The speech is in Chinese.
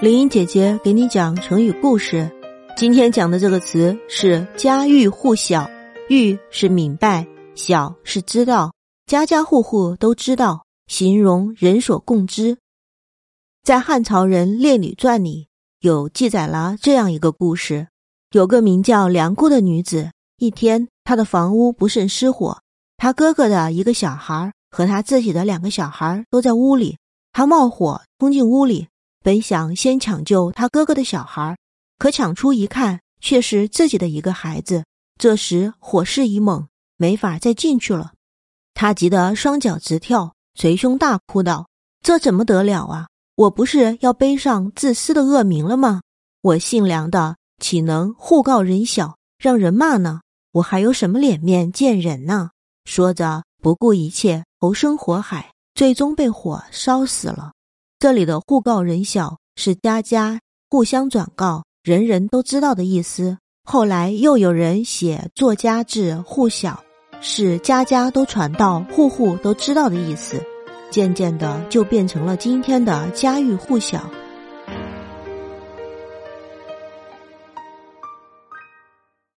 林英姐姐给你讲成语故事。今天讲的这个词是“家喻户晓”，“喻”是明白，“晓”是知道，家家户户都知道，形容人所共知。在汉朝人《列女传》里有记载了这样一个故事：有个名叫梁姑的女子，一天她的房屋不慎失火，她哥哥的一个小孩和她自己的两个小孩都在屋里。他冒火冲进屋里，本想先抢救他哥哥的小孩，可抢出一看，却是自己的一个孩子。这时火势已猛，没法再进去了。他急得双脚直跳，捶胸大哭道：“这怎么得了啊！我不是要背上自私的恶名了吗？我姓梁的，岂能互告人小，让人骂呢？我还有什么脸面见人呢？”说着，不顾一切，投身火海。最终被火烧死了。这里的“互告人小”是家家互相转告，人人都知道的意思。后来又有人写“作家志互晓”，是家家都传到，户户都知道的意思。渐渐的就变成了今天的“家喻户晓”。